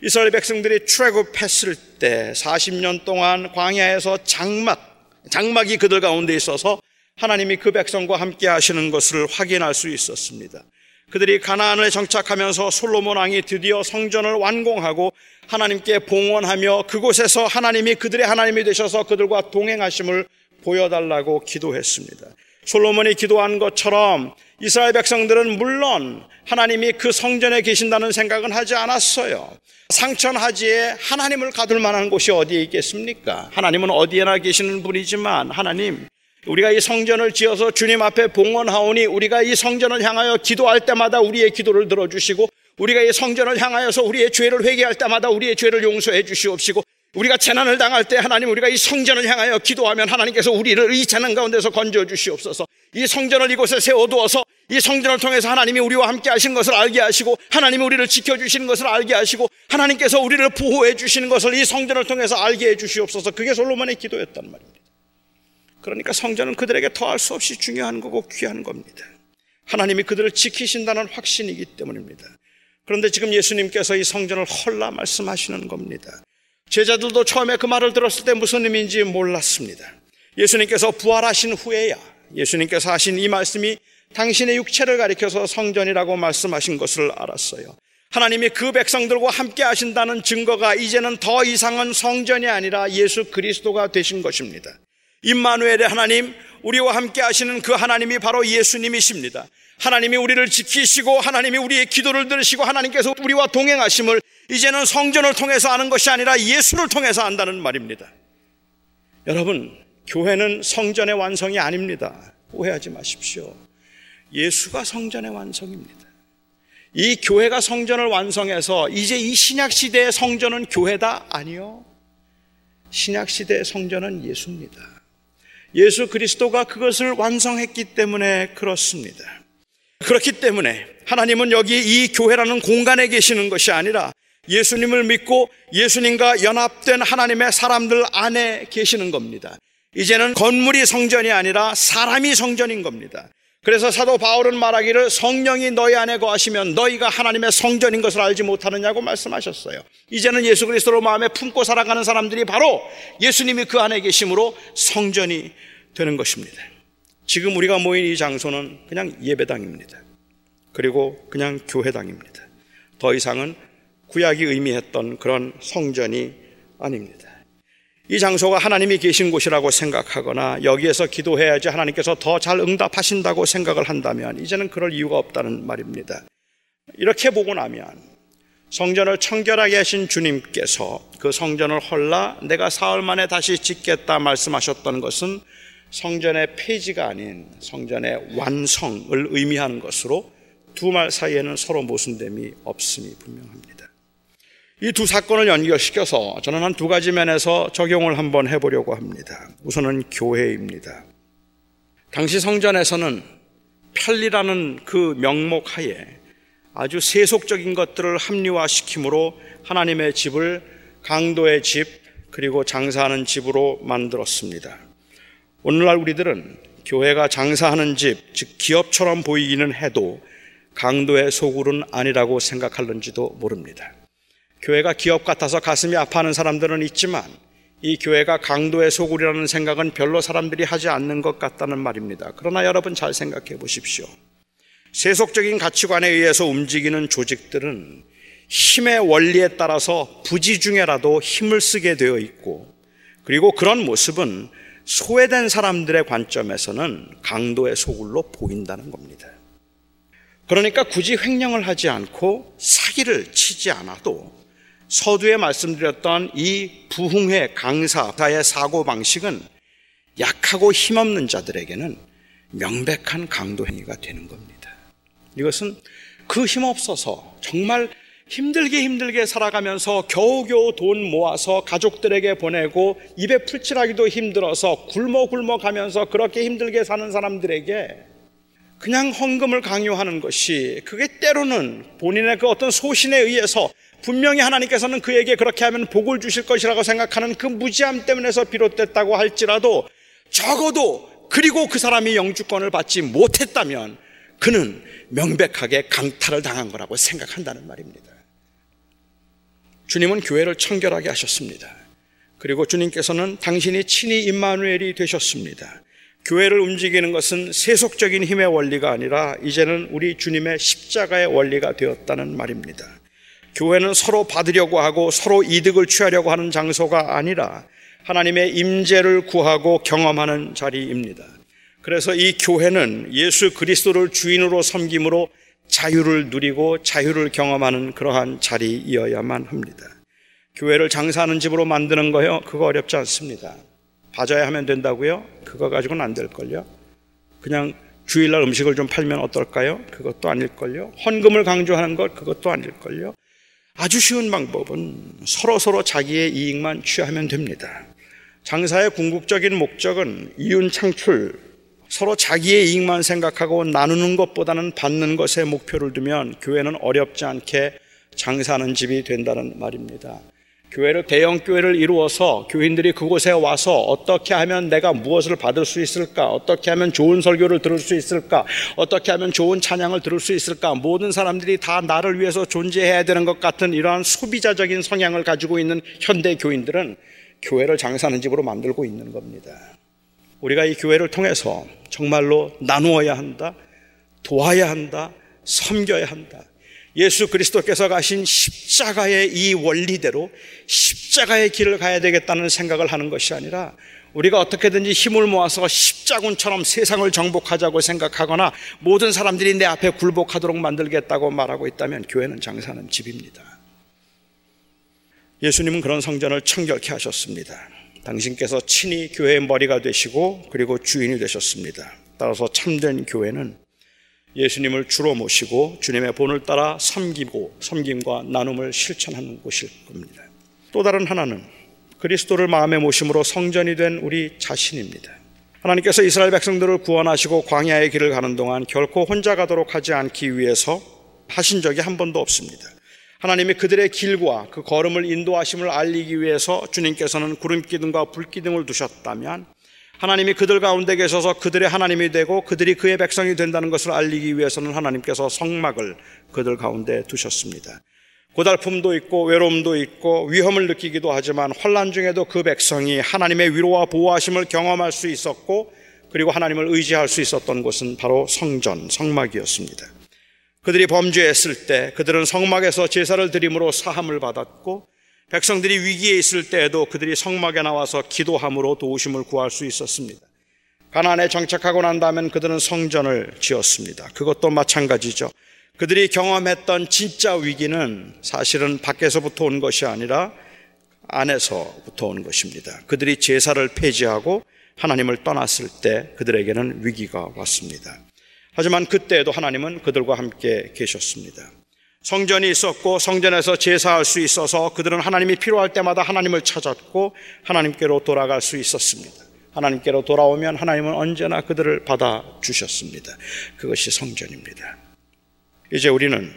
이스라엘 백성들이 출애굽했을 때 40년 동안 광야에서 장막, 장막이 그들 가운데 있어서 하나님이 그 백성과 함께 하시는 것을 확인할 수 있었습니다. 그들이 가나안을 정착하면서 솔로몬 왕이 드디어 성전을 완공하고 하나님께 봉헌하며 그곳에서 하나님이 그들의 하나님이 되셔서 그들과 동행하심을 보여달라고 기도했습니다. 솔로몬이 기도한 것처럼 이스라엘 백성들은 물론 하나님이 그 성전에 계신다는 생각은 하지 않았어요. 상천하지에 하나님을 가둘 만한 곳이 어디에 있겠습니까? 하나님은 어디에나 계시는 분이지만 하나님 우리가 이 성전을 지어서 주님 앞에 봉헌하오니 우리가 이 성전을 향하여 기도할 때마다 우리의 기도를 들어주시고 우리가 이 성전을 향하여서 우리의 죄를 회개할 때마다 우리의 죄를 용서해 주시옵시고 우리가 재난을 당할 때 하나님 우리가 이 성전을 향하여 기도하면 하나님께서 우리를 이 재난 가운데서 건져 주시옵소서. 이 성전을 이곳에 세워두어서 이 성전을 통해서 하나님이 우리와 함께 하신 것을 알게 하시고 하나님이 우리를 지켜주시는 것을 알게 하시고 하나님께서 우리를 보호해 주시는 것을 이 성전을 통해서 알게 해 주시옵소서. 그게 솔로몬의 기도였단 말입니다. 그러니까 성전은 그들에게 더할 수 없이 중요한 거고 귀한 겁니다. 하나님이 그들을 지키신다는 확신이기 때문입니다. 그런데 지금 예수님께서 이 성전을 헐라 말씀하시는 겁니다. 제자들도 처음에 그 말을 들었을 때 무슨 의미인지 몰랐습니다. 예수님께서 부활하신 후에야 예수님께서 하신 이 말씀이 당신의 육체를 가리켜서 성전이라고 말씀하신 것을 알았어요. 하나님이 그 백성들과 함께 하신다는 증거가 이제는 더 이상은 성전이 아니라 예수 그리스도가 되신 것입니다. 임마누엘의 하나님, 우리와 함께 하시는 그 하나님이 바로 예수님이십니다. 하나님이 우리를 지키시고 하나님이 우리의 기도를 들으시고 하나님께서 우리와 동행하심을 이제는 성전을 통해서 아는 것이 아니라 예수를 통해서 안다는 말입니다. 여러분, 교회는 성전의 완성이 아닙니다. 오해하지 마십시오. 예수가 성전의 완성입니다. 이 교회가 성전을 완성해서 이제 이 신약 시대의 성전은 교회다? 아니요. 신약 시대의 성전은 예수입니다. 예수 그리스도가 그것을 완성했기 때문에 그렇습니다. 그렇기 때문에 하나님은 여기 이 교회라는 공간에 계시는 것이 아니라 예수님을 믿고 예수님과 연합된 하나님의 사람들 안에 계시는 겁니다. 이제는 건물이 성전이 아니라 사람이 성전인 겁니다. 그래서 사도 바울은 말하기를 성령이 너희 안에 거하시면 너희가 하나님의 성전인 것을 알지 못하느냐고 말씀하셨어요. 이제는 예수 그리스도로 마음에 품고 살아가는 사람들이 바로 예수님이 그 안에 계심으로 성전이 되는 것입니다. 지금 우리가 모인 이 장소는 그냥 예배당입니다. 그리고 그냥 교회당입니다. 더 이상은 구약이 의미했던 그런 성전이 아닙니다. 이 장소가 하나님이 계신 곳이라고 생각하거나 여기에서 기도해야지 하나님께서 더 잘 응답하신다고 생각을 한다면 이제는 그럴 이유가 없다는 말입니다. 이렇게 보고 나면 성전을 청결하게 하신 주님께서 그 성전을 헐라 내가 사흘 만에 다시 짓겠다 말씀하셨던 것은 성전의 폐지가 아닌 성전의 완성을 의미하는 것으로 두 말 사이에는 서로 모순됨이 없음이 분명합니다. 이 두 사건을 연결시켜서 저는 한 두 가지 면에서 적용을 한번 해보려고 합니다. 우선은 교회입니다. 당시 성전에서는 편리라는 그 명목 하에 아주 세속적인 것들을 합리화시키므로 하나님의 집을 강도의 집 그리고 장사하는 집으로 만들었습니다. 오늘날 우리들은 교회가 장사하는 집, 즉 기업처럼 보이기는 해도 강도의 소굴은 아니라고 생각할는지도 모릅니다. 교회가 기업 같아서 가슴이 아파하는 사람들은 있지만 이 교회가 강도의 소굴이라는 생각은 별로 사람들이 하지 않는 것 같다는 말입니다. 그러나 여러분 잘 생각해 보십시오. 세속적인 가치관에 의해서 움직이는 조직들은 힘의 원리에 따라서 부지 중에라도 힘을 쓰게 되어 있고 그리고 그런 모습은 소외된 사람들의 관점에서는 강도의 소굴로 보인다는 겁니다. 그러니까 굳이 횡령을 하지 않고 사기를 치지 않아도 서두에 말씀드렸던 이 부흥회 강사의 사고 방식은 약하고 힘없는 자들에게는 명백한 강도 행위가 되는 겁니다. 이것은 그 힘없어서 정말 힘들게 힘들게 살아가면서 겨우겨우 돈 모아서 가족들에게 보내고 입에 풀칠하기도 힘들어서 굶어 굶어 가면서 그렇게 힘들게 사는 사람들에게 그냥 헌금을 강요하는 것이 그게 때로는 본인의 그 어떤 소신에 의해서 분명히 하나님께서는 그에게 그렇게 하면 복을 주실 것이라고 생각하는 그 무지함 때문에서 비롯됐다고 할지라도 적어도 그리고 그 사람이 영주권을 받지 못했다면 그는 명백하게 강탈을 당한 거라고 생각한다는 말입니다. 주님은 교회를 청결하게 하셨습니다. 그리고 주님께서는 당신이 친히 임마누엘이 되셨습니다. 교회를 움직이는 것은 세속적인 힘의 원리가 아니라 이제는 우리 주님의 십자가의 원리가 되었다는 말입니다. 교회는 서로 받으려고 하고 서로 이득을 취하려고 하는 장소가 아니라 하나님의 임재를 구하고 경험하는 자리입니다. 그래서 이 교회는 예수 그리스도를 주인으로 섬김으로 자유를 누리고 자유를 경험하는 그러한 자리이어야만 합니다. 교회를 장사하는 집으로 만드는 거요? 그거 어렵지 않습니다. 봐줘야 하면 된다고요? 그거 가지고는 안 될걸요? 그냥 주일날 음식을 좀 팔면 어떨까요? 그것도 아닐걸요? 헌금을 강조하는 것 그것도 아닐걸요? 아주 쉬운 방법은 서로 서로 자기의 이익만 취하면 됩니다. 장사의 궁극적인 목적은 이윤 창출, 서로 자기의 이익만 생각하고 나누는 것보다는 받는 것에 목표를 두면 교회는 어렵지 않게 장사하는 집이 된다는 말입니다. 교회를 대형 교회를 이루어서 교인들이 그곳에 와서 어떻게 하면 내가 무엇을 받을 수 있을까? 어떻게 하면 좋은 설교를 들을 수 있을까? 어떻게 하면 좋은 찬양을 들을 수 있을까? 모든 사람들이 다 나를 위해서 존재해야 되는 것 같은 이러한 소비자적인 성향을 가지고 있는 현대 교인들은 교회를 장사하는 집으로 만들고 있는 겁니다. 우리가 이 교회를 통해서 정말로 나누어야 한다, 도와야 한다, 섬겨야 한다. 예수 그리스도께서 가신 십자가의 이 원리대로 십자가의 길을 가야 되겠다는 생각을 하는 것이 아니라 우리가 어떻게든지 힘을 모아서 십자군처럼 세상을 정복하자고 생각하거나 모든 사람들이 내 앞에 굴복하도록 만들겠다고 말하고 있다면 교회는 장사는 집입니다. 예수님은 그런 성전을 청결케 하셨습니다. 당신께서 친히 교회의 머리가 되시고 그리고 주인이 되셨습니다. 따라서 참된 교회는 예수님을 주로 모시고 주님의 본을 따라 섬기고 섬김과 나눔을 실천하는 곳일 겁니다. 또 다른 하나는 그리스도를 마음에 모심으로 성전이 된 우리 자신입니다. 하나님께서 이스라엘 백성들을 구원하시고 광야의 길을 가는 동안 결코 혼자 가도록 하지 않기 위해서 하신 적이 한 번도 없습니다. 하나님이 그들의 길과 그 걸음을 인도하심을 알리기 위해서 주님께서는 구름 기둥과 불 기둥을 두셨다면 하나님이 그들 가운데 계셔서 그들의 하나님이 되고 그들이 그의 백성이 된다는 것을 알리기 위해서는 하나님께서 성막을 그들 가운데 두셨습니다. 고달픔도 있고 외로움도 있고 위험을 느끼기도 하지만 환란 중에도 그 백성이 하나님의 위로와 보호하심을 경험할 수 있었고 그리고 하나님을 의지할 수 있었던 곳은 바로 성전, 성막이었습니다. 그들이 범죄했을 때 그들은 성막에서 제사를 드림으로 사함을 받았고 백성들이 위기에 있을 때에도 그들이 성막에 나와서 기도함으로 도우심을 구할 수 있었습니다. 가나안에 정착하고 난 다음엔 그들은 성전을 지었습니다. 그것도 마찬가지죠. 그들이 경험했던 진짜 위기는 사실은 밖에서부터 온 것이 아니라 안에서부터 온 것입니다. 그들이 제사를 폐지하고 하나님을 떠났을 때 그들에게는 위기가 왔습니다. 하지만 그때에도 하나님은 그들과 함께 계셨습니다. 성전이 있었고 성전에서 제사할 수 있어서 그들은 하나님이 필요할 때마다 하나님을 찾았고 하나님께로 돌아갈 수 있었습니다. 하나님께로 돌아오면 하나님은 언제나 그들을 받아 주셨습니다. 그것이 성전입니다. 이제 우리는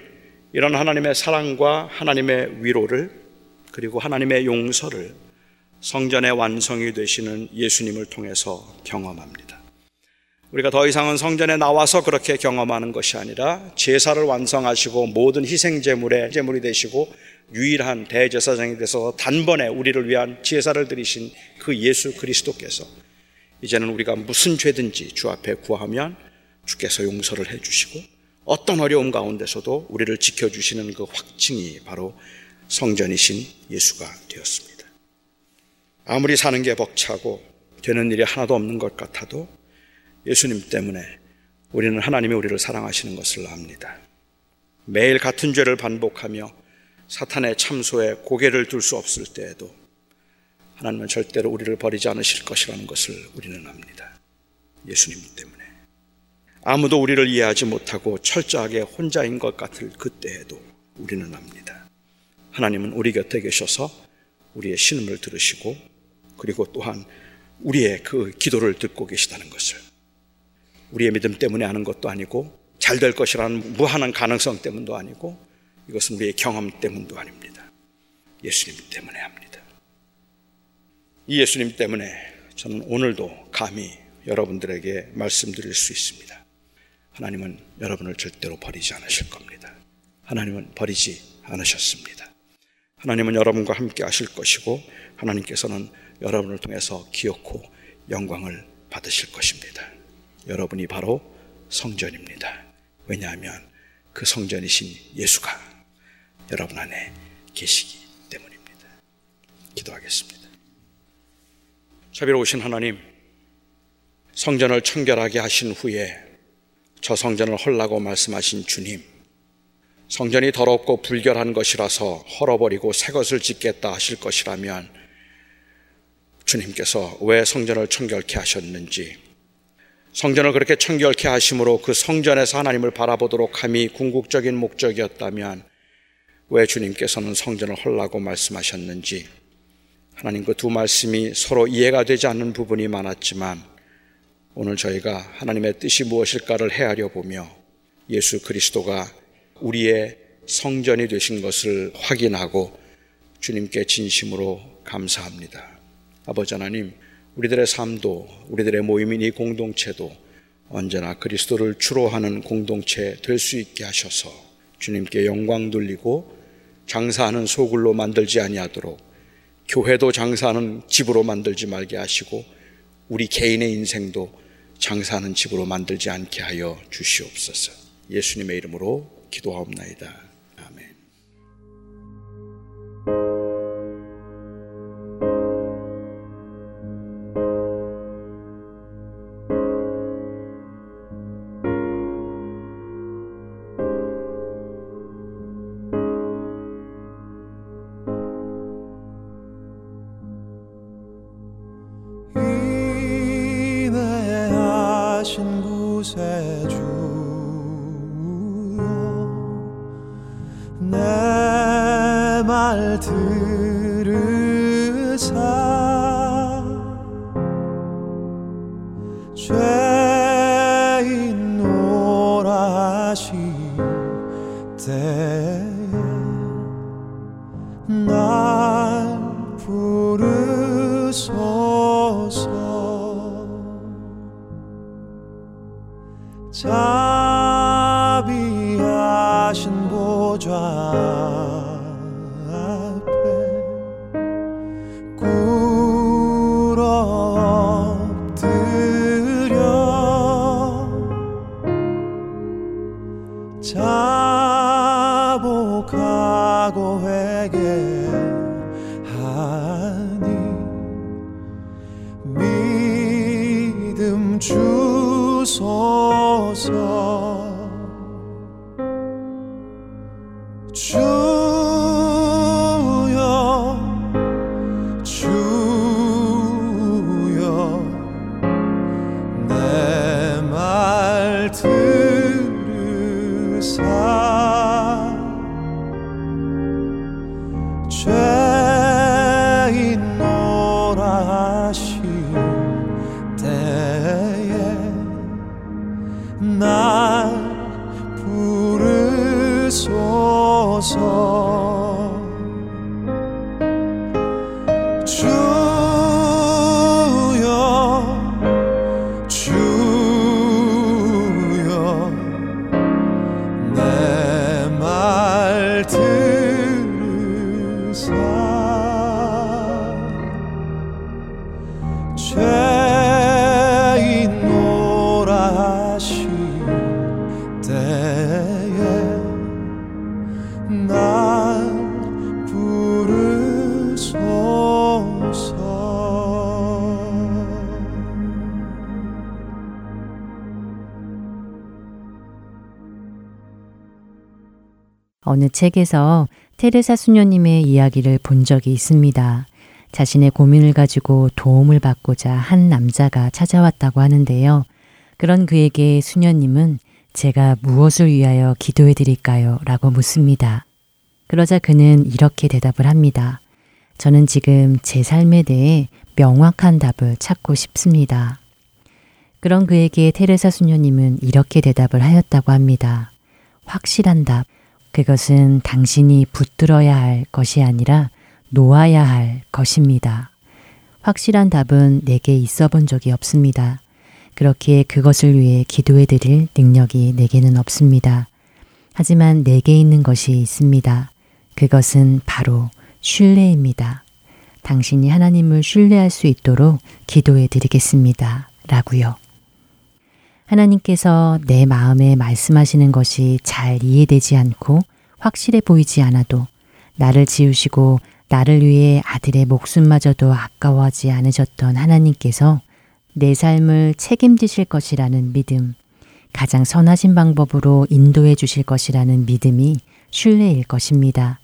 이런 하나님의 사랑과 하나님의 위로를 그리고 하나님의 용서를 성전의 완성이 되시는 예수님을 통해서 경험합니다. 우리가 더 이상은 성전에 나와서 그렇게 경험하는 것이 아니라 제사를 완성하시고 모든 희생 제물의 제물이 되시고 유일한 대제사장이 되서 단번에 우리를 위한 제사를 드리신 그 예수 그리스도께서 이제는 우리가 무슨 죄든지 주 앞에 구하면 주께서 용서를 해 주시고 어떤 어려움 가운데서도 우리를 지켜 주시는 그 확증이 바로 성전이신 예수가 되었습니다. 아무리 사는 게 벅차고 되는 일이 하나도 없는 것 같아도 예수님 때문에 우리는 하나님이 우리를 사랑하시는 것을 압니다. 매일 같은 죄를 반복하며 사탄의 참소에 고개를 둘 수 없을 때에도 하나님은 절대로 우리를 버리지 않으실 것이라는 것을 우리는 압니다. 예수님 때문에. 아무도 우리를 이해하지 못하고 철저하게 혼자인 것 같을 그때에도 우리는 압니다. 하나님은 우리 곁에 계셔서 우리의 신음을 들으시고 그리고 또한 우리의 그 기도를 듣고 계시다는 것을 우리의 믿음 때문에 하는 것도 아니고 잘 될 것이라는 무한한 가능성 때문도 아니고 이것은 우리의 경험 때문도 아닙니다. 예수님 때문에 합니다. 이 예수님 때문에 저는 오늘도 감히 여러분들에게 말씀드릴 수 있습니다. 하나님은 여러분을 절대로 버리지 않으실 겁니다. 하나님은 버리지 않으셨습니다. 하나님은 여러분과 함께 하실 것이고 하나님께서는 여러분을 통해서 기억고 영광을 받으실 것입니다. 여러분이 바로 성전입니다. 왜냐하면 그 성전이신 예수가 여러분 안에 계시기 때문입니다. 기도하겠습니다. 자비로우신 하나님, 성전을 청결하게 하신 후에 저 성전을 헐라고 말씀하신 주님, 성전이 더럽고 불결한 것이라서 헐어버리고 새 것을 짓겠다 하실 것이라면 주님께서 왜 성전을 청결케 하셨는지 성전을 그렇게 청결케 하심으로 그 성전에서 하나님을 바라보도록 함이 궁극적인 목적이었다면 왜 주님께서는 성전을 헐라고 말씀하셨는지 하나님 그 두 말씀이 서로 이해가 되지 않는 부분이 많았지만 오늘 저희가 하나님의 뜻이 무엇일까를 헤아려 보며 예수 그리스도가 우리의 성전이 되신 것을 확인하고 주님께 진심으로 감사합니다. 아버지 하나님, 우리들의 삶도 우리들의 모임인 이 공동체도 언제나 그리스도를 주로 하는 공동체 될 수 있게 하셔서 주님께 영광 돌리고 장사하는 소굴로 만들지 아니하도록 교회도 장사하는 집으로 만들지 말게 하시고 우리 개인의 인생도 장사하는 집으로 만들지 않게 하여 주시옵소서. 예수님의 이름으로 기도하옵나이다. 날 부르소. 어느 책에서 테레사 수녀님의 이야기를 본 적이 있습니다. 자신의 고민을 가지고 도움을 받고자 한 남자가 찾아왔다고 하는데요. 그런 그에게 수녀님은 제가 무엇을 위하여 기도해 드릴까요? 라고 묻습니다. 그러자 그는 이렇게 대답을 합니다. 저는 지금 제 삶에 대해 명확한 답을 찾고 싶습니다. 그런 그에게 테레사 수녀님은 이렇게 대답을 하였다고 합니다. 확실한 답, 그것은 당신이 붙들어야 할 것이 아니라 놓아야 할 것입니다. 확실한 답은 내게 있어 본 적이 없습니다. 그렇기에 그것을 위해 기도해 드릴 능력이 내게는 없습니다. 하지만 내게 있는 것이 있습니다. 그것은 바로 신뢰입니다. 당신이 하나님을 신뢰할 수 있도록 기도해 드리겠습니다. 라고요. 하나님께서 내 마음에 말씀하시는 것이 잘 이해되지 않고 확실해 보이지 않아도 나를 지우시고 나를 위해 아들의 목숨마저도 아까워하지 않으셨던 하나님께서 내 삶을 책임지실 것이라는 믿음, 가장 선하신 방법으로 인도해 주실 것이라는 믿음이 신뢰일 것입니다.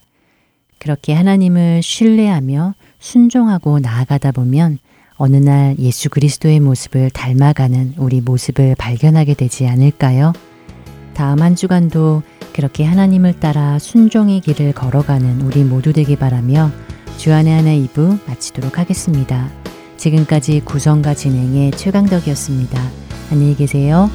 그렇게 하나님을 신뢰하며 순종하고 나아가다 보면 어느 날 예수 그리스도의 모습을 닮아가는 우리 모습을 발견하게 되지 않을까요? 다음 한 주간도 그렇게 하나님을 따라 순종의 길을 걸어가는 우리 모두 되기 바라며 주안의 하나 2부 마치도록 하겠습니다. 지금까지 구성과 진행의 최강덕이었습니다. 안녕히 계세요.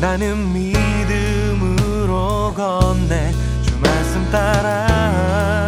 나는 믿음으로 건네. 주 말씀 따라.